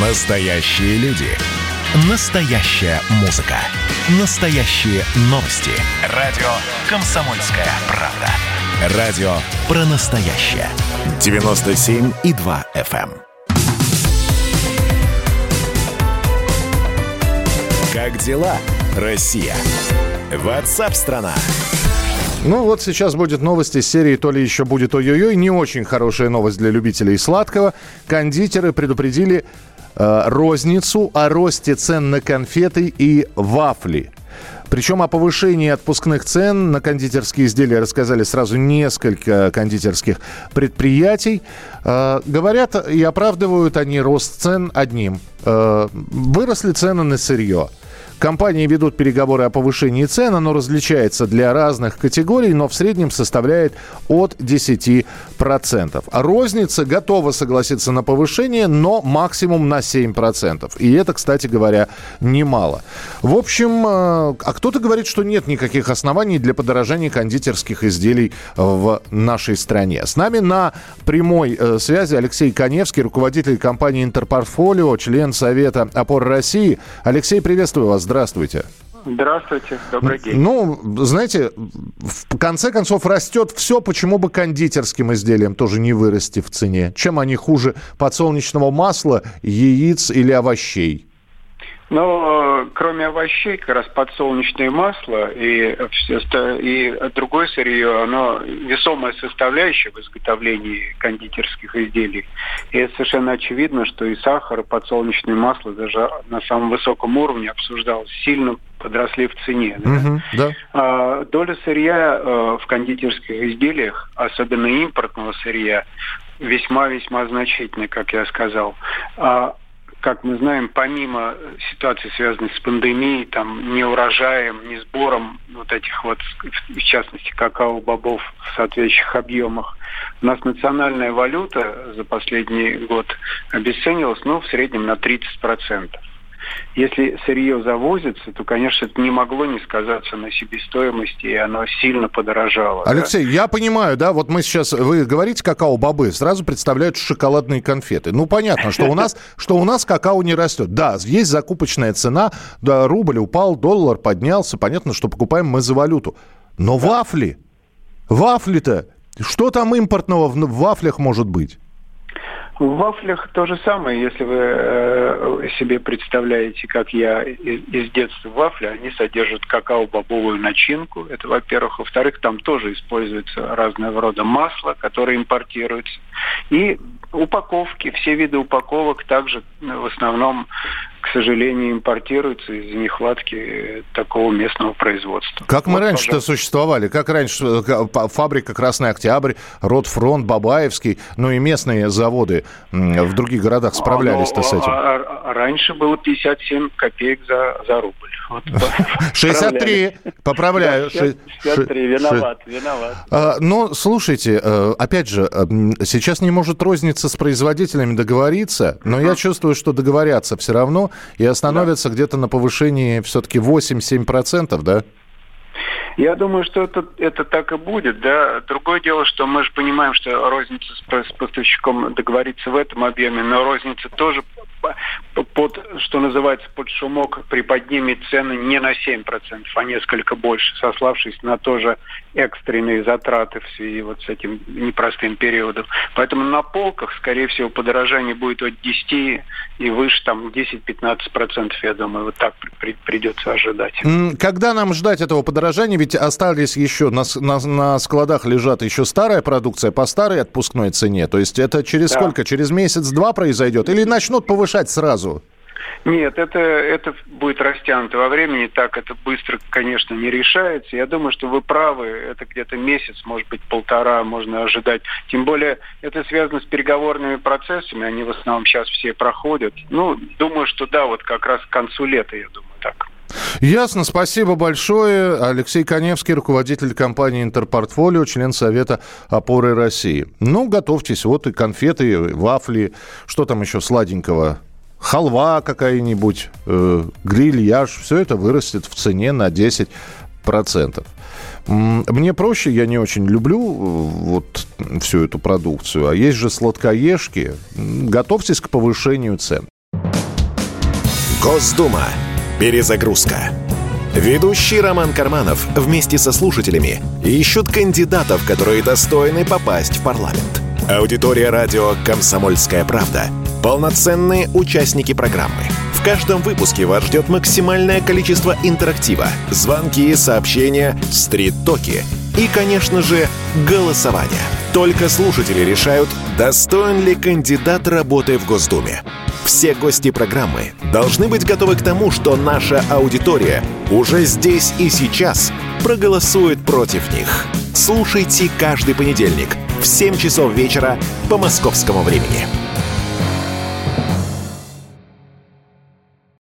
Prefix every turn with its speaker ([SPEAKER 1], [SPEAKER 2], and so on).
[SPEAKER 1] Настоящие люди. Настоящая музыка. Настоящие новости. Радио «Комсомольская правда». Радио про настоящее. 97,2 FM. эм. Как дела, Россия? Ватсап-страна!
[SPEAKER 2] Ну вот сейчас будет новость из серии «То ли еще будет ой-ой-ой». Не очень хорошая новость для любителей сладкого. Кондитеры предупредили розницу о росте цен на конфеты и вафли. Причем о повышении отпускных цен на кондитерские изделия рассказали сразу несколько кондитерских предприятий. Э, говорят и оправдывают они рост цен одним. Э, выросли цены на сырье. Компании ведут переговоры о повышении цен. Оно различается для разных категорий, но в среднем составляет от 10%. А розница готова согласиться на повышение, но максимум на 7%. И это, кстати говоря, немало. В общем, э, а кто-то говорит, что нет никаких оснований для подорожания кондитерских изделий в нашей стране. С нами на прямой э, связи Алексей Коневский, руководитель компании «Интерпортфолио», член Совета опор России. Алексей, приветствую вас. Здравствуйте.
[SPEAKER 3] Здравствуйте, добрый день.
[SPEAKER 2] Ну, знаете, в конце концов растет все, почему бы кондитерским изделиям тоже не вырасти в цене? Чем они хуже подсолнечного масла, яиц или овощей?
[SPEAKER 3] Но э, кроме овощей, как раз подсолнечное масло и, и другое сырье, оно весомая составляющая в изготовлении кондитерских изделий. И это совершенно очевидно, что и сахар, и подсолнечное масло даже на самом высоком уровне обсуждалось, сильно подросли в цене. Да?
[SPEAKER 2] Мгм, да.
[SPEAKER 3] А, доля сырья э, в кондитерских изделиях, особенно импортного сырья, весьма-весьма значительная, как я сказал. А, как мы знаем, помимо ситуации, связанной с пандемией, там, не урожаем, не сбором вот этих вот, в частности, какао-бобов в соответствующих объемах, у нас национальная валюта за последний год обесценилась, ну, в среднем на 30%. Если сырье завозится, то, конечно, это не могло не сказаться на себестоимости, и оно сильно подорожало. да.
[SPEAKER 2] Алексей, я понимаю, да, вот мы сейчас, вы говорите какао-бобы, сразу представляют шоколадные конфеты. Ну, понятно, что у нас, что у нас какао не растет. Да, есть закупочная цена, да, рубль упал, доллар поднялся, понятно, что покупаем мы за валюту. Но вафли, вафли-то, что там импортного в вафлях может быть?
[SPEAKER 3] В вафлях то же самое, если вы э, себе представляете, как я из, детства вафли, они содержат какао-бобовую начинку, это во-первых. Во-вторых, там тоже используется разного рода масло, которое импортируется. И упаковки, все виды упаковок также э, в основном, к сожалению, импортируются из-за нехватки э, такого местного производства.
[SPEAKER 2] Как мы
[SPEAKER 3] Вот,
[SPEAKER 2] раньше-то
[SPEAKER 3] пожалуйста.
[SPEAKER 2] существовали? Как раньше э, фабрика «Красный Октябрь», «Ротфронт», «Бабаевский», ну и местные заводы в других городах справлялись-то
[SPEAKER 3] А,
[SPEAKER 2] с
[SPEAKER 3] ну,
[SPEAKER 2] этим?
[SPEAKER 3] а- а- а раньше было 57 копеек за, за рубль. Вот,
[SPEAKER 2] 63, поправляю.
[SPEAKER 3] Да,
[SPEAKER 2] Ши-
[SPEAKER 3] 63,
[SPEAKER 2] ши-
[SPEAKER 3] виноват, виноват.
[SPEAKER 2] А, Но, слушайте, э, опять же, э, сейчас не может розница с производителями договориться, но я чувствую, что договорятся все равно и остановятся где-то на повышении все-таки 8-7%, да?
[SPEAKER 3] Я думаю, что это, это так и будет, да. Другое дело, что мы же понимаем, что розница с, с поставщиком договорится в этом объеме, но розница тоже под, что называется, под шумок приподнимет цены не на 7%, а несколько больше, сославшись на тоже экстренные затраты в связи вот с этим непростым периодом. Поэтому на полках, скорее всего, подорожание будет от 10 и выше, там, 10-15%, я думаю, вот так при- при- придется ожидать.
[SPEAKER 2] Когда нам ждать этого подорожания? Ведь остались еще, на, на- на складах лежат еще старая продукция по старой отпускной цене. То есть это через
[SPEAKER 3] Да.
[SPEAKER 2] сколько? Через месяц-два произойдет? Или начнут повышать сразу?
[SPEAKER 3] Нет, это, это будет растянуто во времени, так это быстро, конечно, не решается. Я думаю, что вы правы, это где-то месяц, может быть, полтора можно ожидать. Тем более, это связано с переговорными процессами, они в основном сейчас все проходят. Ну, думаю, что да, вот как раз к концу лета, я думаю, так.
[SPEAKER 2] Ясно, спасибо большое. Алексей Коневский, руководитель компании «Интерпортфолио», член Совета опоры России. Ну, готовьтесь, вот и конфеты, и вафли, что там еще сладенького? Халва какая-нибудь, э, грильяж, все это вырастет в цене на 10%. М, Мне проще, я не очень люблю э, вот всю эту продукцию, а есть же сладкоежки. Готовьтесь к повышению цен.
[SPEAKER 1] Госдума. Перезагрузка. Ведущий Роман Карманов вместе со слушателями ищут кандидатов, которые достойны попасть в парламент. Аудитория радио «Комсомольская правда» — полноценные участники программы. В каждом выпуске вас ждет максимальное количество интерактива, звонки, сообщения, стрит-токи и, конечно же, голосование. Только слушатели решают, достоин ли кандидат работы в Госдуме. Все гости программы должны быть готовы к тому, что наша аудитория уже здесь и сейчас проголосует против них. Слушайте каждый понедельник в 7 часов вечера по московскому времени.